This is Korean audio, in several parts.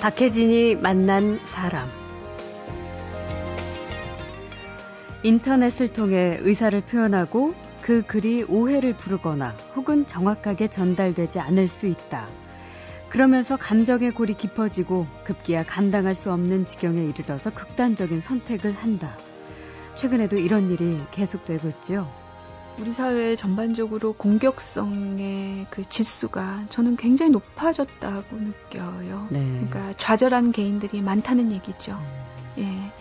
박혜진이 만난 사람. 인터넷을 통해 의사를 표현하고 그 글이 오해를 부르거나 혹은 정확하게 전달되지 않을 수 있다. 그러면서 감정의 골이 깊어지고 급기야 감당할 수 없는 지경에 이르러서 극단적인 선택을 한다. 최근에도 이런 일이 계속되고 있죠. 우리 사회 전반적으로 공격성의 그 지수가 저는 굉장히 높아졌다고 느껴요. 네. 그러니까 좌절한 개인들이 많다는 얘기죠. 음. 예.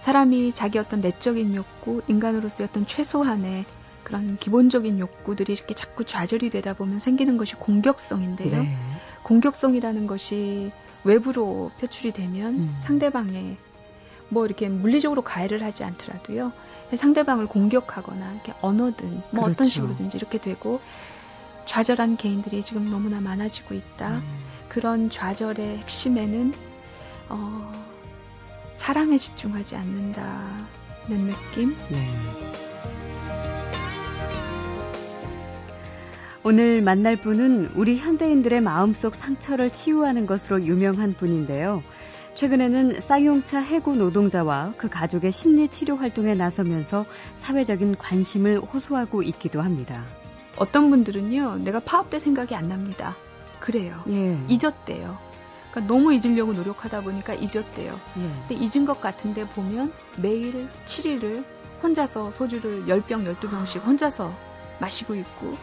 사람이 자기 어떤 내적인 욕구, 인간으로서의 어떤 최소한의 그런 기본적인 욕구들이 이렇게 자꾸 좌절이 되다 보면 생기는 것이 공격성인데요. 네. 공격성이라는 것이 외부로 표출이 되면 음. 상대방의 뭐 이렇게 물리적으로 가해를 하지 않더라도요. 상대방을 공격하거나 이렇게 언어든 뭐 그렇죠. 어떤 식으로든지 이렇게 되고 좌절한 개인들이 지금 너무나 많아지고 있다. 음. 그런 좌절의 핵심에는 어, 사람에 집중하지 않는다는 느낌. 네. 오늘 만날 분은 우리 현대인들의 마음속 상처를 치유하는 것으로 유명한 분인데요. 최근에는 쌍용차 해고 노동자와 그 가족의 심리 치료 활동에 나서면서 사회적인 관심을 호소하고 있기도 합니다. 어떤 분들은요, 내가 파업될 생각이 안 납니다. 그래요. 예. 잊었대요. 그러니까 너무 잊으려고 노력하다 보니까 잊었대요. 예. 근데 잊은 것 같은데 보면 매일 7일을 혼자서 소주를 10병, 12병씩 혼자서 마시고 있고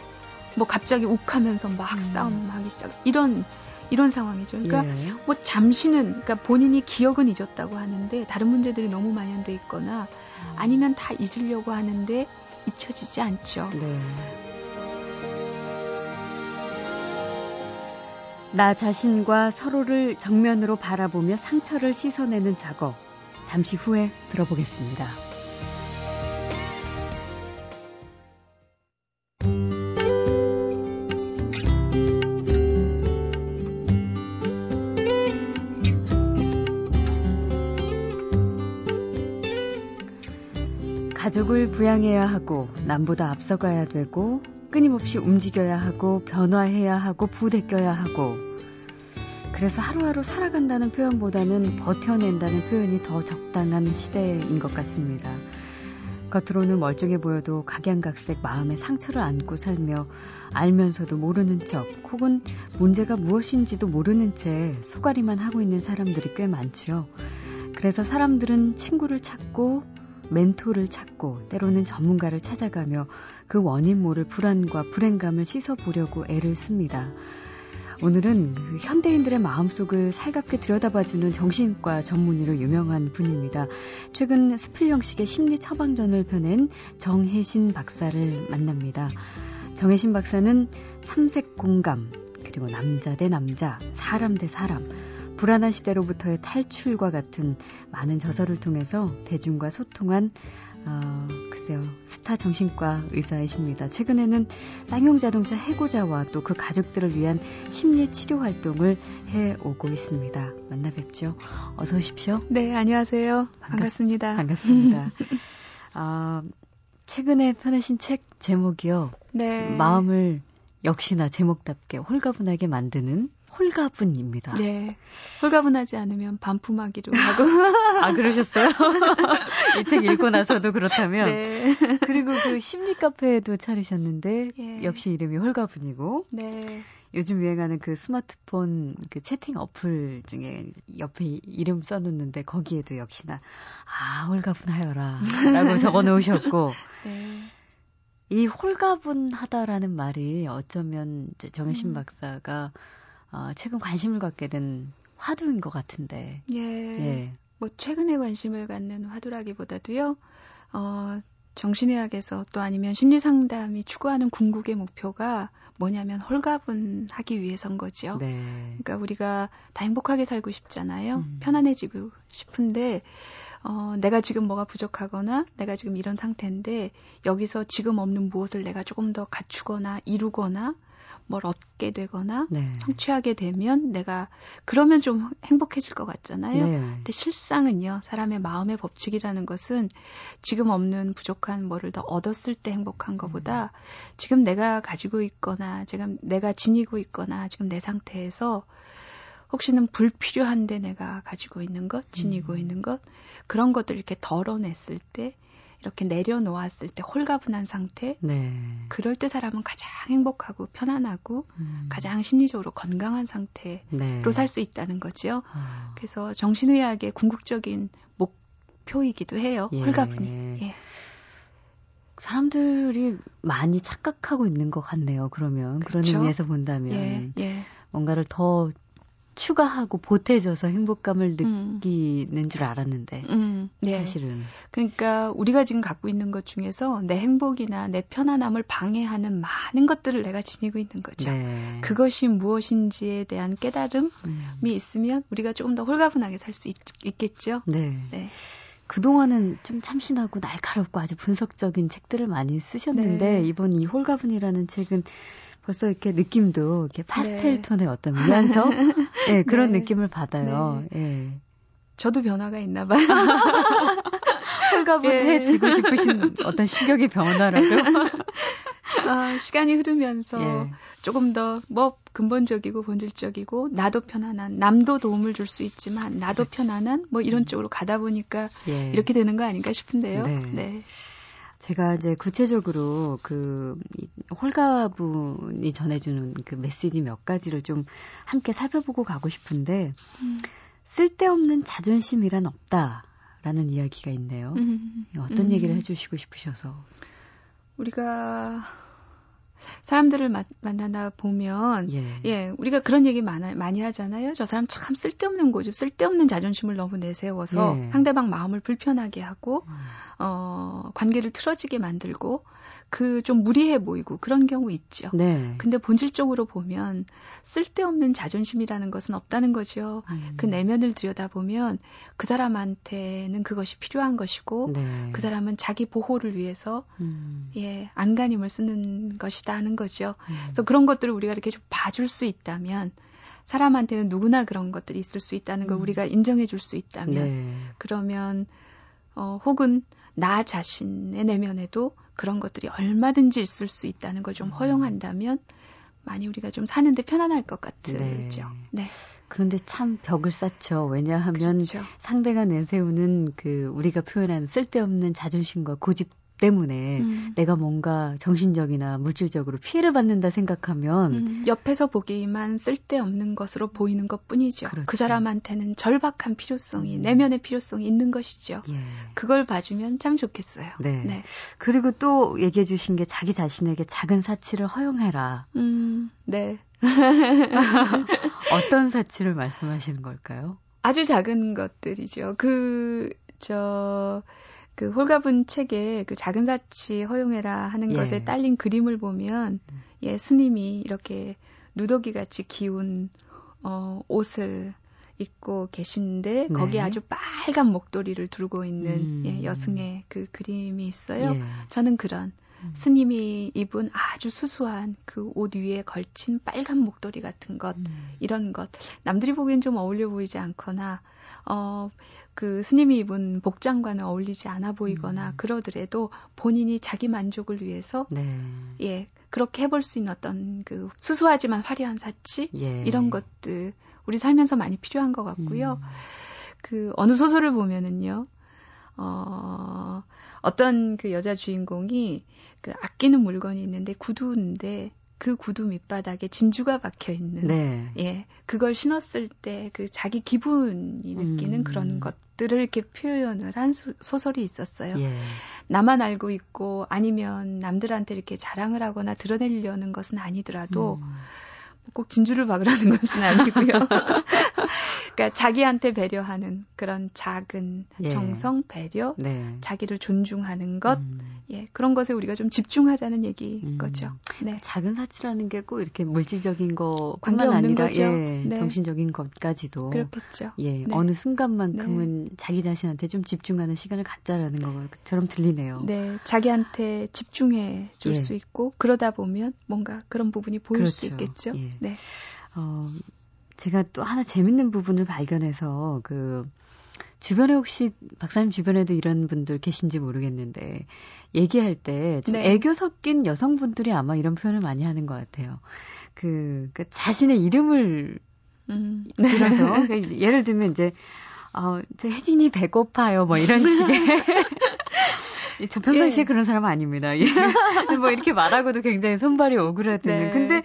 뭐 갑자기 욱하면서 막 음. 싸움 하기 시작. 이런 이런 상황이죠. 그러니까 예. 뭐 잠시는 그러니까 본인이 기억은 잊었다고 하는데 다른 문제들이 너무 만연돼 있거나 음. 아니면 다 잊으려고 하는데 잊혀지지 않죠. 네. 나 자신과 서로를 정면으로 바라보며 상처를 씻어내는 작업. 잠시 후에 들어보겠습니다. 가족을 부양해야 하고 남보다 앞서가야 되고 끊임없이 움직여야 하고 변화해야 하고 부대껴야 하고 그래서 하루하루 살아간다는 표현보다는 버텨낸다는 표현이 더 적당한 시대인 것 같습니다. 겉으로는 멀쩡해 보여도 각양각색 마음의 상처를 안고 살며 알면서도 모르는 척 혹은 문제가 무엇인지도 모르는 채 소가리만 하고 있는 사람들이 꽤 많죠. 그래서 사람들은 친구를 찾고 멘토를 찾고 때로는 전문가를 찾아가며 그 원인 모를 불안과 불행감을 씻어보려고 애를 씁니다. 오늘은 그 현대인들의 마음속을 살갑게 들여다봐주는 정신과 전문의로 유명한 분입니다. 최근 스필 형식의 심리 처방전을 펴낸 정혜신 박사를 만납니다. 정혜신 박사는 삼색 공감, 그리고 남자 대 남자, 사람 대 사람, 불안한 시대로부터의 탈출과 같은 많은 저서를 통해서 대중과 소통한 어, 글쎄요 스타 정신과 의사이십니다. 최근에는 쌍용 자동차 해고자와 또 그 가족들을 위한 심리 치료 활동을 해 오고 있습니다. 만나 뵙죠. 어서 오십시오. 네, 안녕하세요. 반갑습니다. 반갑습니다. 아, 최근에 펴내신 책 제목이요. 네. 마음을 역시나 제목답게 홀가분하게 만드는 홀가분입니다. 네. 홀가분하지 않으면 반품하기로 하고. 아, 그러셨어요? 이 책 읽고 나서도 그렇다면. 네. 그리고 그 심리 카페에도 차리셨는데, 예. 역시 이름이 홀가분이고. 네. 요즘 유행하는 그 스마트폰 그 채팅 어플 중에 옆에 이름 써놓는데 거기에도 역시나 아 홀가분하여라 라고 적어 놓으셨고 네. 이 홀가분하다라는 말이 어쩌면 이제 정혜신 음. 박사가 어, 최근 관심을 갖게 된 화두인 것 같은데. 예. 예. 뭐 최근에 관심을 갖는 화두라기보다도요. 어, 정신의학에서 또 아니면 심리상담이 추구하는 궁극의 목표가 뭐냐면 홀가분하기 위해서인 거죠. 네. 그러니까 우리가 다 행복하게 살고 싶잖아요. 음. 편안해지고 싶은데 어, 내가 지금 뭐가 부족하거나 내가 지금 이런 상태인데 여기서 지금 없는 무엇을 내가 조금 더 갖추거나 이루거나 뭘 얻게 되거나 네. 성취하게 되면 내가 그러면 좀 행복해질 것 같잖아요. 네. 근데 실상은요, 사람의 마음의 법칙이라는 것은 지금 없는 부족한 뭐를 더 얻었을 때 행복한 것보다 음. 지금 내가 가지고 있거나 지금 내가 지니고 있거나 지금 내 상태에서 혹시는 불필요한데 내가 가지고 있는 것, 지니고 음. 있는 것, 그런 것들 이렇게 덜어냈을 때, 이렇게 내려놓았을 때 홀가분한 상태, 네. 그럴 때 사람은 가장 행복하고 편안하고 음. 가장 심리적으로 건강한 상태로 네. 살수 있다는 거죠. 아. 그래서 정신의학의 궁극적인 목표이기도 해요. 예. 홀가분이. 예. 사람들이 많이 착각하고 있는 것 같네요. 그러면 그렇죠? 그런 의미에서 본다면 예. 예. 뭔가를 더 추가하고 보태져서 행복감을 음. 느끼는 음. 줄 알았는데 음. 네. 사실은 그러니까 우리가 지금 갖고 있는 것 중에서 내 행복이나 내 편안함을 방해하는 많은 것들을 내가 지니고 있는 거죠. 네. 그것이 무엇인지에 대한 깨달음이 음. 있으면 우리가 조금 더 홀가분하게 살 수 있겠죠. 네. 네. 그동안은 좀 참신하고 날카롭고 아주 분석적인 책들을 많이 쓰셨는데 네. 이번 이 홀가분이라는 책은 벌써 이렇게 느낌도 이렇게 파스텔 네. 톤의 어떤 미안서 예, 그런 네. 느낌을 받아요. 네. 예. 저도 변화가 있나 봐요. 홀가분해지고 예. 싶으신 어떤 심경의 변화라도 아, 시간이 흐르면서 예. 조금 더 뭐 근본적이고 본질적이고 나도 편안한 남도 도움을 줄 수 있지만 나도 그렇죠. 편안한 뭐 이런 음. 쪽으로 가다 보니까 예. 이렇게 되는 거 아닌가 싶은데요. 네. 네. 제가 이제 구체적으로 그 홀가분이 전해주는 그 메시지 몇 가지를 좀 함께 살펴보고 가고 싶은데 음. 쓸데없는 자존심이란 없다라는 이야기가 있네요. 음. 어떤 음. 얘기를 해주시고 싶으셔서 우리가 사람들을 마, 만나다 보면 예. 예. 우리가 그런 얘기 많아, 많이 하잖아요. 저 사람 참 쓸데없는 고집, 쓸데없는 자존심을 너무 내세워서 예. 상대방 마음을 불편하게 하고 음. 어 관계를 틀어지게 만들고 그 좀 무리해 보이고 그런 경우 있죠. 네. 근데 본질적으로 보면 쓸데없는 자존심이라는 것은 없다는 거죠. 음. 그 내면을 들여다보면 그 사람한테는 그것이 필요한 것이고 네. 그 사람은 자기 보호를 위해서 음. 예, 안간힘을 쓰는 것이다 하는 거죠. 음. 그래서 그런 것들을 우리가 이렇게 좀 봐줄 수 있다면 사람한테는 누구나 그런 것들이 있을 수 있다는 걸 음. 우리가 인정해 줄 수 있다면 네. 그러면 어 혹은 나 자신의 내면에도 그런 것들이 얼마든지 있을 수 있다는 걸좀 음. 허용한다면 많이 우리가 좀 사는데 편안할 것 같죠. 네. 네. 그런데 참 벽을 쌓죠. 왜냐하면 그렇죠. 상대가 내세우는 그 우리가 표현하는 쓸데없는 자존심과 고집 때문에 음. 내가 뭔가 정신적이나 물질적으로 피해를 받는다 생각하면 음. 옆에서 보기만 쓸데없는 것으로 보이는 것 뿐이죠. 그렇죠. 그 사람한테는 절박한 필요성이 음. 내면의 필요성이 있는 것이죠. 예. 그걸 봐주면 참 좋겠어요. 네. 네. 그리고 또 얘기해 주신 게 자기 자신에게 작은 사치를 허용해라. 음, 네. 어떤 사치를 말씀하시는 걸까요? 아주 작은 것들이죠. 그, 저, 그 홀가분 책에 그 작은 사치 허용해라 하는 예. 것에 딸린 그림을 보면 음. 예 스님이 이렇게 누더기 같이 기운 어 옷을 입고 계신데 네. 거기에 아주 빨간 목도리를 두르고 있는 음. 예, 여승의 그 그림이 있어요. 예. 저는 그런 음. 스님이 입은 아주 수수한 그 옷 위에 걸친 빨간 목도리 같은 것 음. 이런 것 남들이 보기엔 좀 어울려 보이지 않거나 어, 그 스님이 입은 복장과는 어울리지 않아 보이거나 음. 그러더라도 본인이 자기 만족을 위해서 네. 예 그렇게 해볼 수 있는 어떤 그 수수하지만 화려한 사치 예. 이런 것들 우리 살면서 많이 필요한 것 같고요. 음. 그 어느 소설을 보면은요. 어, 어떤 그 여자 주인공이 그 아끼는 물건이 있는데 구두인데 그 구두 밑바닥에 진주가 박혀 있는 네. 예 그걸 신었을 때 그 자기 기분이 느끼는 음. 그런 것들을 이렇게 표현을 한 소, 설이 있었어요. 예. 나만 알고 있고 아니면 남들한테 이렇게 자랑을 하거나 드러내려는 것은 아니더라도 음. 꼭 진주를 박으라는 것은 아니고요. 그러니까 자기한테 배려하는 그런 작은 예. 정성, 배려, 네. 자기를 존중하는 것, 음. 예, 그런 것에 우리가 좀 집중하자는 얘기인 음. 거죠. 네. 작은 사치라는 게 꼭 이렇게 물질적인 거뿐만 아니라 거죠. 예, 네. 정신적인 것까지도 그렇겠죠. 예, 네. 어느 순간만큼은 네. 자기 자신한테 좀 집중하는 시간을 갖자라는 것처럼 들리네요. 네, 자기한테 집중해 줄수 예. 있고 그러다 보면 뭔가 그런 부분이 보일 그렇죠. 수 있겠죠. 예. 네. 어, 제가 또 하나 재밌는 부분을 발견해서 그 주변에 혹시 박사님 주변에도 이런 분들 계신지 모르겠는데 얘기할 때좀 네. 애교 섞인 여성분들이 아마 이런 표현을 많이 하는 것 같아요. 그, 그 자신의 이름을 음. 그래서 그러니까 예를 들면 이제 어, 저 혜진이 배고파요. 뭐 이런 식의. 저 평상시에 예. 그런 사람 아닙니다. 예. 뭐 이렇게 말하고도 굉장히 손발이 오그라드는. 네. 근데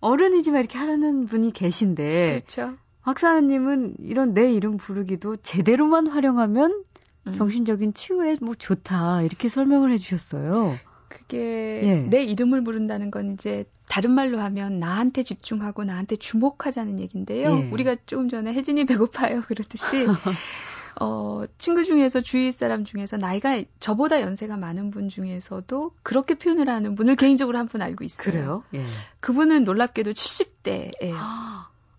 어른이지만 이렇게 하라는 분이 계신데. 그렇죠. 박사님은 이런 내 이름 부르기도 제대로만 활용하면 음. 정신적인 치유에 뭐 좋다. 이렇게 설명을 해주셨어요. 그게 예. 내 이름을 부른다는 건 이제 다른 말로 하면 나한테 집중하고 나한테 주목하자는 얘기인데요. 예. 우리가 조금 전에 혜진이 배고파요 그렇듯이 어, 친구 중에서 주위 사람 중에서 나이가 저보다 연세가 많은 분 중에서도 그렇게 표현을 하는 분을 개인적으로 한 분 알고 있어요. 그래요? 예. 그분은 놀랍게도 70대예요.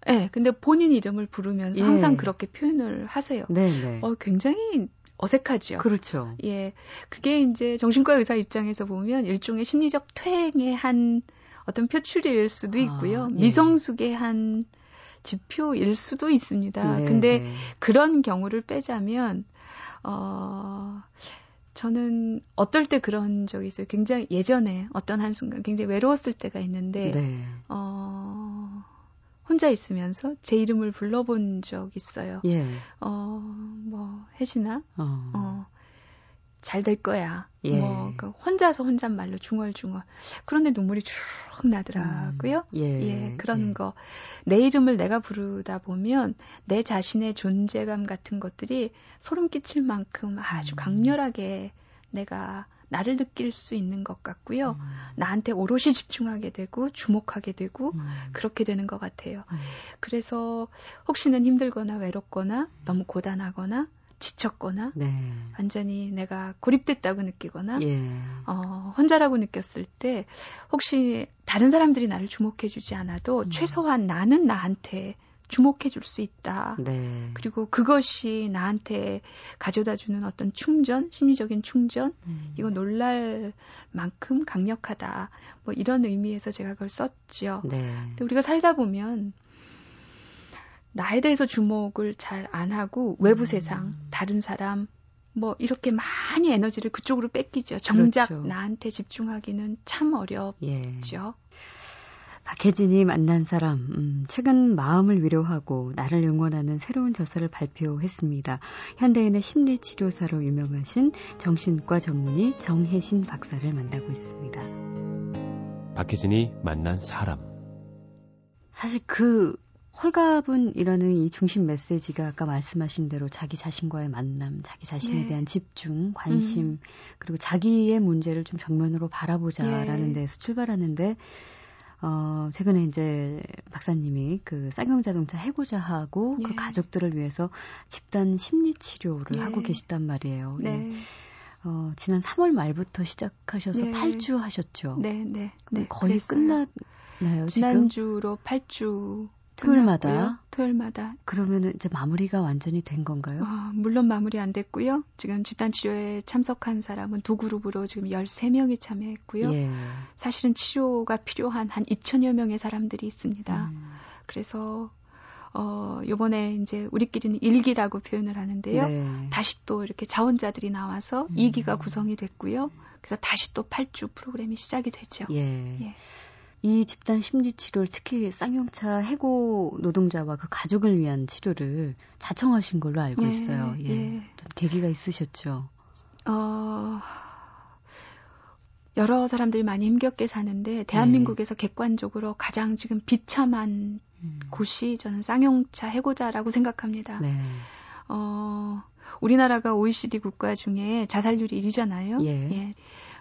예, 네, 근데 본인 이름을 부르면서 예. 항상 그렇게 표현을 하세요. 네, 네. 어, 굉장히 어색하죠. 그렇죠. 예. 그게 이제 정신과 의사 입장에서 보면 일종의 심리적 퇴행의 한 어떤 표출일 수도 아, 있고요. 아, 예. 미성숙의 한 지표일 수도 있습니다. 네, 근데 네. 그런 경우를 빼자면 어 저는 어떨 때 그런 적이 있어요. 굉장히 예전에 어떤 한순간 굉장히 외로웠을 때가 있는데 네. 어 혼자 있으면서 제 이름을 불러본 적 있어요. 예. 어, 뭐, 혜진아? 어. 어 잘 될 거야. 예. 뭐, 그 혼자서 혼잣말로 중얼중얼. 그런데 눈물이 쭉 나더라고요. 음, 예. 예. 그런 예. 거. 내 이름을 내가 부르다 보면 내 자신의 존재감 같은 것들이 소름 끼칠 만큼 아주 음. 강렬하게 내가 나를 느낄 수 있는 것 같고요. 음. 나한테 오롯이 집중하게 되고 주목하게 되고 음. 그렇게 되는 것 같아요. 음. 그래서 혹시는 힘들거나 외롭거나 너무 고단하거나 지쳤거나 네. 완전히 내가 고립됐다고 느끼거나 예. 어, 혼자라고 느꼈을 때 혹시 다른 사람들이 나를 주목해주지 않아도 음. 최소한 나는 나한테 주목해 줄 수 있다. 네. 그리고 그것이 나한테 가져다 주는 어떤 충전, 심리적인 충전, 음. 이거 놀랄 만큼 강력하다. 뭐 이런 의미에서 제가 그걸 썼죠. 네. 근데 우리가 살다 보면 나에 대해서 주목을 잘 안 하고 외부 음. 세상, 다른 사람, 뭐 이렇게 많이 에너지를 그쪽으로 뺏기죠. 정작 그렇죠. 나한테 집중하기는 참 어렵죠. 예. 박혜진이 만난 사람, 음, 최근 마음을 위로하고 나를 응원하는 새로운 저서를 발표했습니다. 현대인의 심리치료사로 유명하신 정신과 전문의 정혜신 박사를 만나고 있습니다. 박혜진이 만난 사람. 사실 그 홀가분이라는 이 중심 메시지가 아까 말씀하신 대로 자기 자신과의 만남, 자기 자신에 네. 대한 집중, 관심, 음. 그리고 자기의 문제를 좀 정면으로 바라보자라는 네. 데에서 출발하는데 어, 최근에 이제 박사님이 그 쌍용 자동차 해고자하고 그 예. 그 가족들을 위해서 집단 심리 치료를 예. 하고 계시단 말이에요. 예. 네. 예. 어, 지난 3월 말부터 시작하셔서 네. 8주 하셨죠. 네, 네. 네 거의 그랬어요. 끝났나요? 지난주로 8주 토요일마다? 토요일마다. 그러면은 이제 마무리가 완전히 된 건가요? 어, 물론 마무리 안 됐고요. 지금 집단 치료에 참석한 사람은 두 그룹으로 지금 13명이 참여했고요. 예. 사실은 치료가 필요한 한 2천여 명의 사람들이 있습니다. 음. 그래서 어, 요번에 이제 우리끼리는 일기라고 표현을 하는데요. 네. 다시 또 이렇게 자원자들이 나와서 음. 2기가 구성이 됐고요. 그래서 다시 또 8주 프로그램이 시작이 되죠. 예. 예. 이 집단 심리 치료를 특히 쌍용차 해고 노동자와 그 가족을 위한 치료를 자청하신 걸로 알고 예, 있어요. 예. 예. 어떤 계기가 있으셨죠? 어, 여러 사람들이 많이 힘겹게 사는데 대한민국에서 네. 객관적으로 가장 지금 비참한 음. 곳이 저는 쌍용차 해고자라고 생각합니다. 네. 어, 우리나라가 OECD 국가 중에 자살률이 1위잖아요. 예. 예.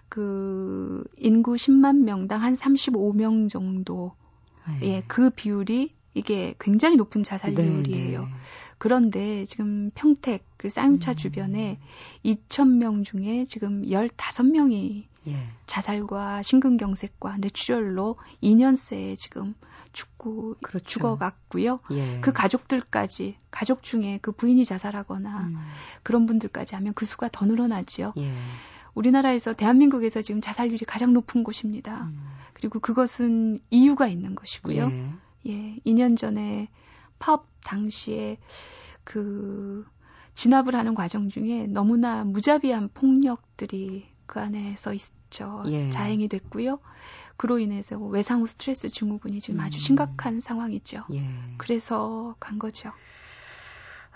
그 인구 10만 명당 한 35명 정도 예, 그 비율이 이게 굉장히 높은 자살률이에요. 네, 네. 그런데 지금 평택 그 쌍차 음. 주변에 2,000명 중에 지금 15명이 예. 자살과 심근경색과 뇌출혈로 2년새에 지금 죽고 그렇죠. 죽어갔고요. 예. 그 가족들까지 가족 중에 그 부인이 자살하거나 음. 그런 분들까지 하면 그 수가 더 늘어나지요. 예. 우리나라에서 대한민국에서 지금 자살률이 가장 높은 곳입니다. 음. 그리고 그것은 이유가 있는 것이고요. 예. 예, 2년 전에 파업 당시에 그 진압을 하는 과정 중에 너무나 무자비한 폭력들이 그 안에서 있죠. 예. 자행이 됐고요. 그로 인해서 외상후 스트레스 증후군이 지금 음. 아주 심각한 상황이죠. 예. 그래서 간 거죠.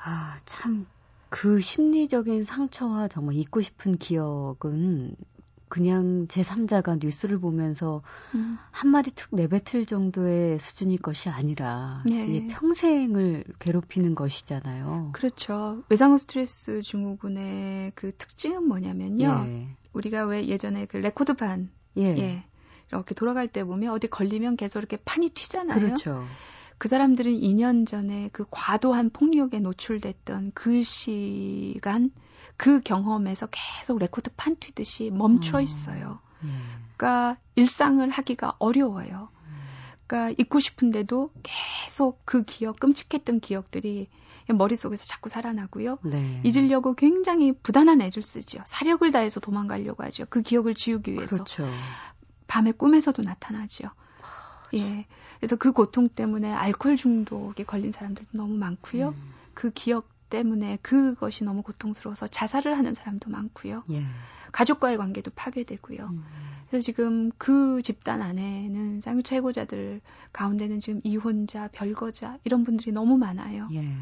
아, 참, 그 심리적인 상처와 정말 잊고 싶은 기억은 그냥 제3자가 뉴스를 보면서 음. 한마디 툭 내뱉을 정도의 수준일 것이 아니라 네. 이게 평생을 괴롭히는 것이잖아요. 그렇죠. 외상후 스트레스 증후군의 그 특징은 뭐냐면요. 예. 우리가 왜 예전에 그 레코드판 예. 예. 이렇게 돌아갈 때 보면 어디 걸리면 계속 이렇게 판이 튀잖아요. 그렇죠. 그 사람들은 2년 전에 그 과도한 폭력에 노출됐던 그 시간 그 경험에서 계속 레코드 판 튀듯이 멈춰 어. 있어요. 음. 그러니까 일상을 하기가 어려워요. 그러니까 잊고 싶은데도 계속 그 기억, 끔찍했던 기억들이 머릿속에서 자꾸 살아나고요. 네. 잊으려고 굉장히 부단한 애를 쓰죠. 사력을 다해서 도망가려고 하죠. 그 기억을 지우기 위해서. 그렇죠. 밤에 꿈에서도 나타나죠. 예. 그래서 그 고통 때문에 알코올 중독에 걸린 사람들도 너무 많고요. 음. 그 기억 때문에 그것이 너무 고통스러워서 자살을 하는 사람도 많고요. 예. 가족과의 관계도 파괴되고요. 음. 그래서 지금 그 집단 안에는 쌍유차 해고자들 가운데는 지금 이혼자, 별거자 이런 분들이 너무 많아요. 예.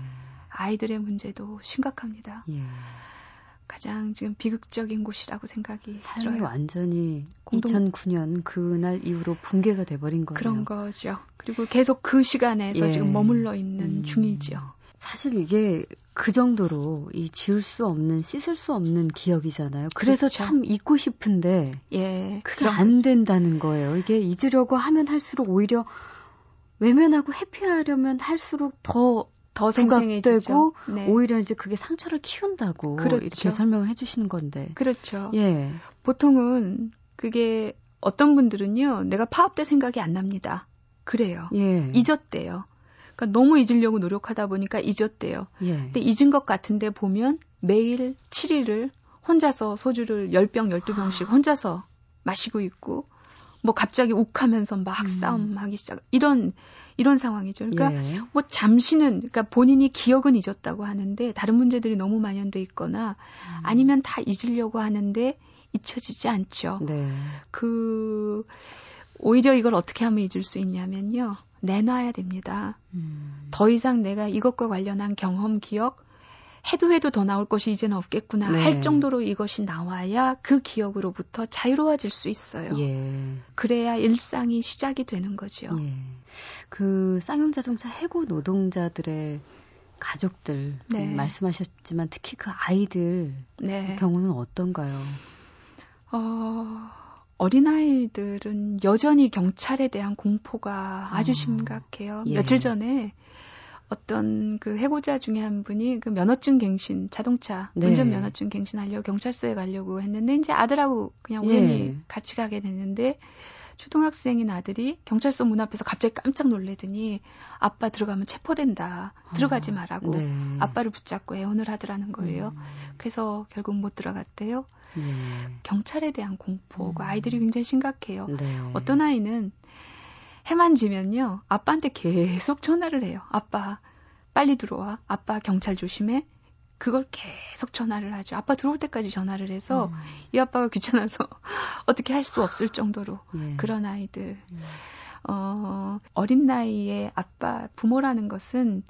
아이들의 문제도 심각합니다. 예. 가장 지금 비극적인 곳이라고 생각이 삶이 들어요. 완전히 공동... 2009년 그날 이후로 붕괴가 돼버린 거예요. 그런 거죠. 그리고 계속 그 시간에서 예. 지금 머물러 있는 음... 중이죠. 사실 이게 그 정도로 이 지울 수 없는 씻을 수 없는 기억이잖아요. 그래서 그렇죠. 참 잊고 싶은데 예, 그게 안 거지. 된다는 거예요. 이게 잊으려고 하면 할수록 오히려 외면하고 회피하려면 할수록 더 더 생생해지고 네. 오히려 이제 그게 상처를 키운다고 그렇죠. 이렇게 설명을 해주시는 건데. 그렇죠. 예. 보통은 그게 어떤 분들은요, 내가 파업 때 생각이 안 납니다. 그래요. 예. 잊었대요. 그러니까 너무 잊으려고 노력하다 보니까 잊었대요. 예. 근데 잊은 것 같은데 보면 매일 7일을 혼자서 소주를 10병, 12병씩 혼자서 마시고 있고 뭐 갑자기 욱하면서 막 음. 싸움하기 시작 이런 이런 상황이죠. 그러니까 예. 뭐 잠시는 그러니까 본인이 기억은 잊었다고 하는데 다른 문제들이 너무 만연돼 있거나 음. 아니면 다 잊으려고 하는데 잊혀지지 않죠. 네. 그 오히려 이걸 어떻게 하면 잊을 수 있냐면요. 내놔야 됩니다. 음. 더 이상 내가 이것과 관련한 경험, 기억, 해도 해도 더 나올 것이 이제는 없겠구나 네. 할 정도로 이것이 나와야 그 기억으로부터 자유로워질 수 있어요. 예. 그래야 일상이 시작이 되는 거죠. 예. 그 쌍용 자동차 해고 노동자들의 가족들 네. 말씀하셨지만 특히 그 아이들 네. 경우는 어떤가요? 어, 어린아이들은 여전히 경찰에 대한 공포가 아주 어. 심각해요. 예. 며칠 전에 어떤 그 해고자 중에 한 분이 그 면허증 갱신, 자동차 네. 운전 면허증 갱신하려고 경찰서에 가려고 했는데 이제 아들하고 그냥 우연히 예. 같이 가게 됐는데 초등학생인 아들이 경찰서 문 앞에서 갑자기 깜짝 놀래더니 아빠 들어가면 체포된다. 들어가지 아, 말라고 네. 아빠를 붙잡고 애원을 하더라는 거예요. 음. 그래서 결국 못 들어갔대요. 네. 경찰에 대한 공포가 음. 아이들이 굉장히 심각해요. 네. 어떤 아이는 해만 지면요 아빠한테 계속 전화를 해요. 아빠 빨리 들어와. 아빠 경찰 조심해. 그걸 계속 전화를 하죠. 아빠 들어올 때까지 전화를 해서 음. 이 아빠가 귀찮아서 어떻게 할 수 없을 정도로 예. 그런 아이들. 음. 어, 어린 나이에 아빠 부모라는 것은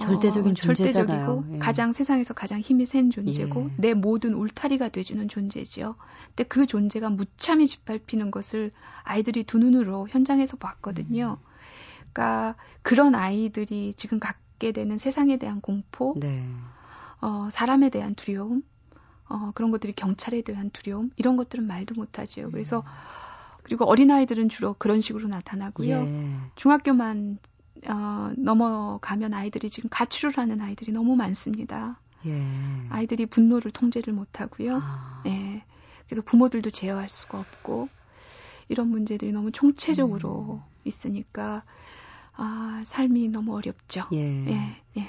절대적인 어, 존재잖아요. 절대적이고 예. 가장 세상에서 가장 힘이 센 존재고 예. 내 모든 울타리가 돼주는 존재지요. 근데 그 존재가 무참히 짓밟히는 것을 아이들이 두 눈으로 현장에서 봤거든요. 음. 그러니까 그런 아이들이 지금 갖게 되는 세상에 대한 공포, 네. 어, 사람에 대한 두려움, 어, 그런 것들이 경찰에 대한 두려움 이런 것들은 말도 못하지요. 그래서 음. 그리고 어린 아이들은 주로 그런 식으로 나타나고요. 예. 중학교만 어, 넘어가면 아이들이 지금 가출을 하는 아이들이 너무 많습니다. 예. 아이들이 분노를 통제를 못하고요. 아. 예. 그래서 부모들도 제어할 수가 없고 이런 문제들이 너무 총체적으로 음. 있으니까 아 삶이 너무 어렵죠. 예. 예. 예.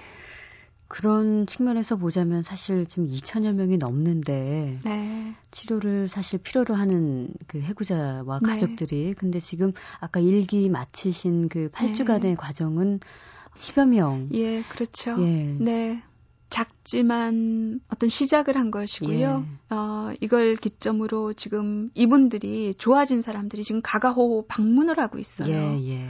그런 측면에서 보자면 사실 지금 2천여 명이 넘는데 네. 치료를 사실 필요로 하는 그 해고자와 네. 가족들이 근데 지금 아까 일기 마치신 그 8주간의 네. 과정은 10여 명. 예, 그렇죠. 예. 네. 작지만 어떤 시작을 한 것이고요. 예. 어, 이걸 기점으로 지금 이분들이 좋아진 사람들이 지금 가가호 방문을 하고 있어요. 예, 예.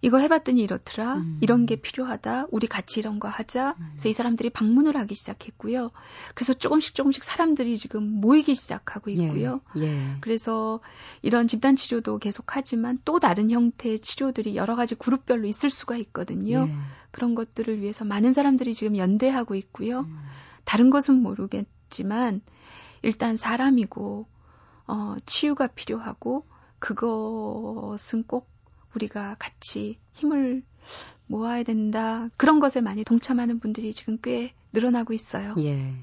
이거 해봤더니 이렇더라. 음. 이런 게 필요하다. 우리 같이 이런 거 하자. 음. 그래서 이 사람들이 방문을 하기 시작했고요. 그래서 조금씩 조금씩 사람들이 지금 모이기 시작하고 예, 있고요. 예. 예. 그래서 이런 집단 치료도 계속하지만 또 다른 형태의 치료들이 여러 가지 그룹별로 있을 수가 있거든요. 예. 그런 것들을 위해서 많은 사람들이 지금 연대하고 있고요. 음. 다른 것은 모르겠지만 일단 사람이고 어, 치유가 필요하고 그것은 꼭 우리가 같이 힘을 모아야 된다. 그런 것에 많이 동참하는 분들이 지금 꽤 늘어나고 있어요. 예.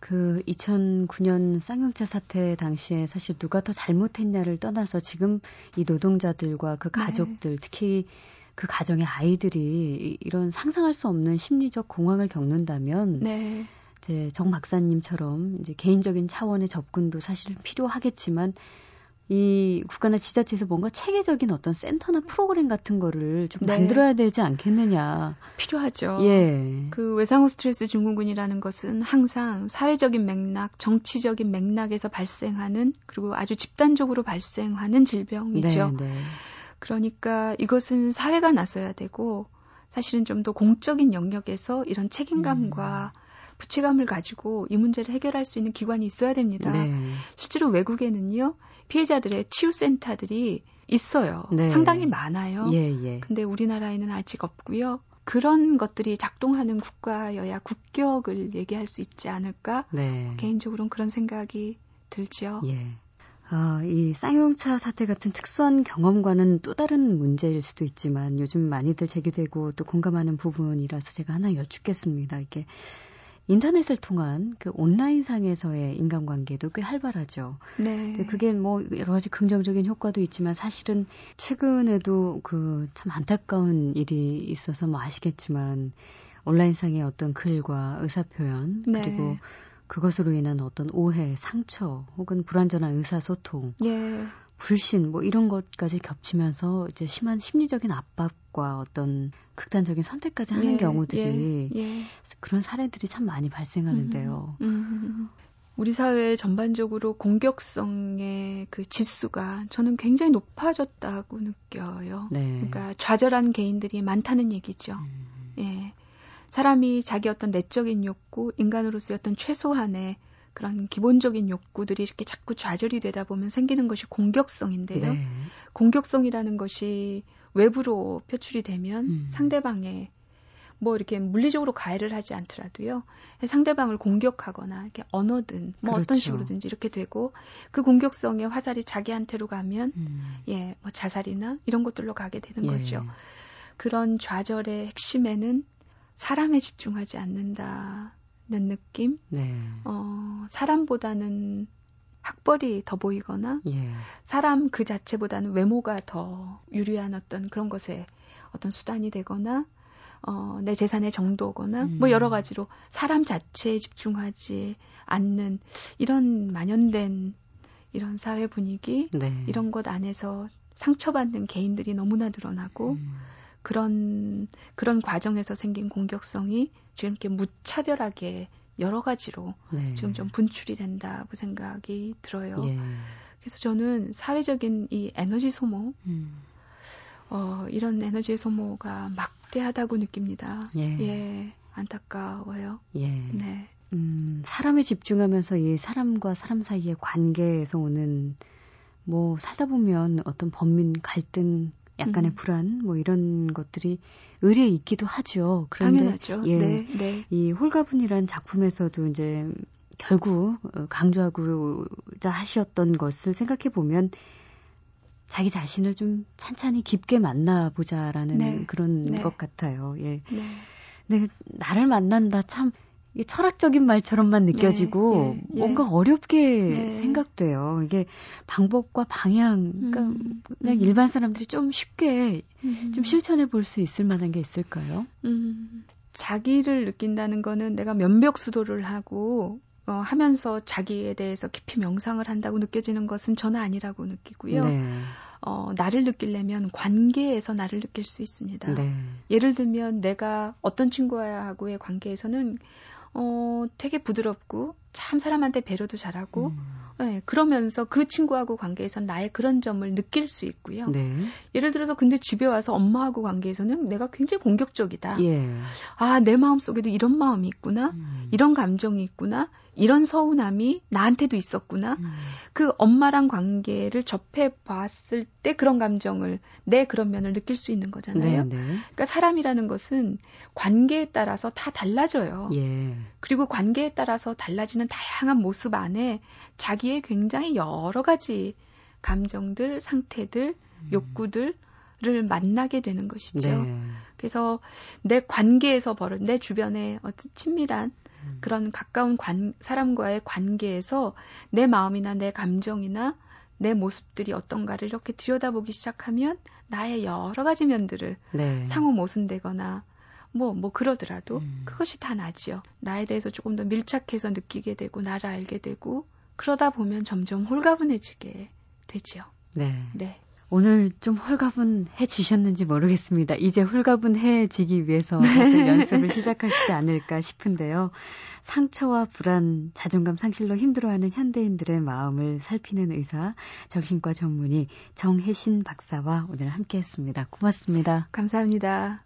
그 2009년 쌍용차 사태 당시에 사실 누가 더 잘못했냐를 떠나서 지금 이 노동자들과 그 네. 가족들 네. 특히 그 가정의 아이들이 이런 상상할 수 없는 심리적 공황을 겪는다면 네. 이제 정 박사님처럼 이제 개인적인 차원의 접근도 사실 필요하겠지만 이 국가나 지자체에서 뭔가 체계적인 어떤 센터나 프로그램 같은 거를 좀 네. 만들어야 되지 않겠느냐. 필요하죠. 예. 그 외상후 스트레스 증후군이라는 것은 항상 사회적인 맥락, 정치적인 맥락에서 발생하는 그리고 아주 집단적으로 발생하는 질병이죠. 네, 네. 그러니까 이것은 사회가 나서야 되고 사실은 좀 더 공적인 영역에서 이런 책임감과 음. 부채감을 가지고 이 문제를 해결할 수 있는 기관이 있어야 됩니다. 네. 실제로 외국에는요, 피해자들의 치유센터들이 있어요. 네. 상당히 많아요. 예, 예. 근데 우리나라에는 아직 없고요. 그런 것들이 작동하는 국가여야 국격을 얘기할 수 있지 않을까? 네. 개인적으로는 그런 생각이 들죠. 예. 아, 이 쌍용차 사태 같은 특수한 경험과는 또 다른 문제일 수도 있지만 요즘 많이들 제기되고 또 공감하는 부분이라서 제가 하나 여쭙겠습니다. 이게 인터넷을 통한 그 온라인상에서의 인간관계도 꽤 활발하죠. 네. 그게 뭐 여러 가지 긍정적인 효과도 있지만 사실은 최근에도 그 참 안타까운 일이 있어서 뭐 아시겠지만 온라인상의 어떤 글과 의사표현 네. 그리고 그것으로 인한 어떤 오해, 상처 혹은 불완전한 의사소통, 예. 불신 뭐 이런 것까지 겹치면서 이제 심한 심리적인 압박과 어떤 극단적인 선택까지 하는 예, 경우들이 예, 예. 그런 사례들이 참 많이 발생하는데요. 음, 음. 우리 사회 전반적으로 공격성의 그 지수가 저는 굉장히 높아졌다고 느껴요. 네. 그러니까 좌절한 개인들이 많다는 얘기죠. 음. 예. 사람이 자기 어떤 내적인 욕구, 인간으로서의 어떤 최소한의 그런 기본적인 욕구들이 이렇게 자꾸 좌절이 되다 보면 생기는 것이 공격성인데요. 네. 공격성이라는 것이 외부로 표출이 되면 음. 상대방의 뭐 이렇게 물리적으로 가해를 하지 않더라도요. 상대방을 공격하거나 이렇게 언어든 뭐 그렇죠. 어떤 식으로든지 이렇게 되고 그 공격성의 화살이 자기한테로 가면 음. 예, 뭐 자살이나 이런 것들로 가게 되는 예. 거죠. 그런 좌절의 핵심에는 사람에 집중하지 않는다 는 느낌. 네. 어, 사람보다는 학벌이 더 보이거나 예. 사람 그 자체보다는 외모가 더 유리한 어떤 그런 것에 어떤 수단이 되거나 어, 내 재산의 정도거나 음. 뭐 여러 가지로 사람 자체에 집중하지 않는 이런 만연된 이런 사회 분위기 네. 이런 것 안에서 상처받는 개인들이 너무나 늘어나고 음. 그런 그런 과정에서 생긴 공격성이 지금 이렇게 무차별하게 여러 가지로 네. 지금 좀 분출이 된다고 생각이 들어요. 예. 그래서 저는 사회적인 이 에너지 소모, 음. 어, 이런 에너지 소모가 막대하다고 느낍니다. 예. 예. 안타까워요. 예. 네. 음, 사람에 집중하면서 이 사람과 사람 사이의 관계에서 오는 뭐 살다 보면 어떤 범민 갈등 약간의 음. 불안 뭐 이런 것들이 의리에 있기도 하죠. 그런데 당연하죠. 예, 네, 네. 이 홀가분이란 작품에서도 이제 결국 어, 강조하고자 하셨던 것을 생각해 보면 자기 자신을 좀 찬찬히 깊게 만나보자라는 네, 그런 네. 것 같아요. 예. 네. 근데 나를 만난다 참 철학적인 말처럼만 네, 느껴지고 네, 예, 예, 뭔가 어렵게 네. 생각돼요. 이게 방법과 방향, 그러니까 음, 그냥 음. 일반 사람들이 좀 쉽게 음. 좀 실천해 볼 수 있을 만한 게 있을까요? 음. 자기를 느낀다는 거는 내가 면벽 수도를 하고 어, 하면서 자기에 대해서 깊이 명상을 한다고 느껴지는 것은 저는 아니라고 느끼고요. 네. 어, 나를 느끼려면 관계에서 나를 느낄 수 있습니다. 네. 예를 들면 내가 어떤 친구와하고의 관계에서는 어, 되게 부드럽고 참 사람한테 배려도 잘하고 음. 네, 그러면서 그 친구하고 관계에서 나의 그런 점을 느낄 수 있고요. 네. 예를 들어서 근데 집에 와서 엄마하고 관계에서는 내가 굉장히 공격적이다. 예. 아, 내 마음 속에도 이런 마음이 있구나. 음. 이런 감정이 있구나. 이런 서운함이 나한테도 있었구나. 음. 그 엄마랑 관계를 접해 봤을 때 그런 감정을 내 그런 면을 느낄 수 있는 거잖아요. 네, 네. 그러니까 사람이라는 것은 관계에 따라서 다 달라져요. 예. 그리고 관계에 따라서 달라지는 다양한 모습 안에 자기의 굉장히 여러 가지 감정들, 상태들, 음. 욕구들 를 만나게 되는 것이죠. 네. 그래서 내 관계에서 벌어 내 주변에 어떤 친밀한 음. 그런 가까운 관, 사람과의 관계에서 내 마음이나 내 감정이나 내 모습들이 어떤가를 이렇게 들여다보기 시작하면 나의 여러 가지 면들을 네. 상호 모순되거나 뭐, 뭐 그러더라도 음. 그것이 다 나지요. 나에 대해서 조금 더 밀착해서 느끼게 되고, 나를 알게 되고, 그러다 보면 점점 홀가분해지게 되지요. 네. 네. 오늘 좀 홀가분해지셨는지 모르겠습니다. 이제 홀가분해지기 위해서 네. 연습을 시작하시지 않을까 싶은데요. 상처와 불안, 자존감 상실로 힘들어하는 현대인들의 마음을 살피는 의사, 정신과 전문의 정혜신 박사와 오늘 함께했습니다. 고맙습니다. 감사합니다.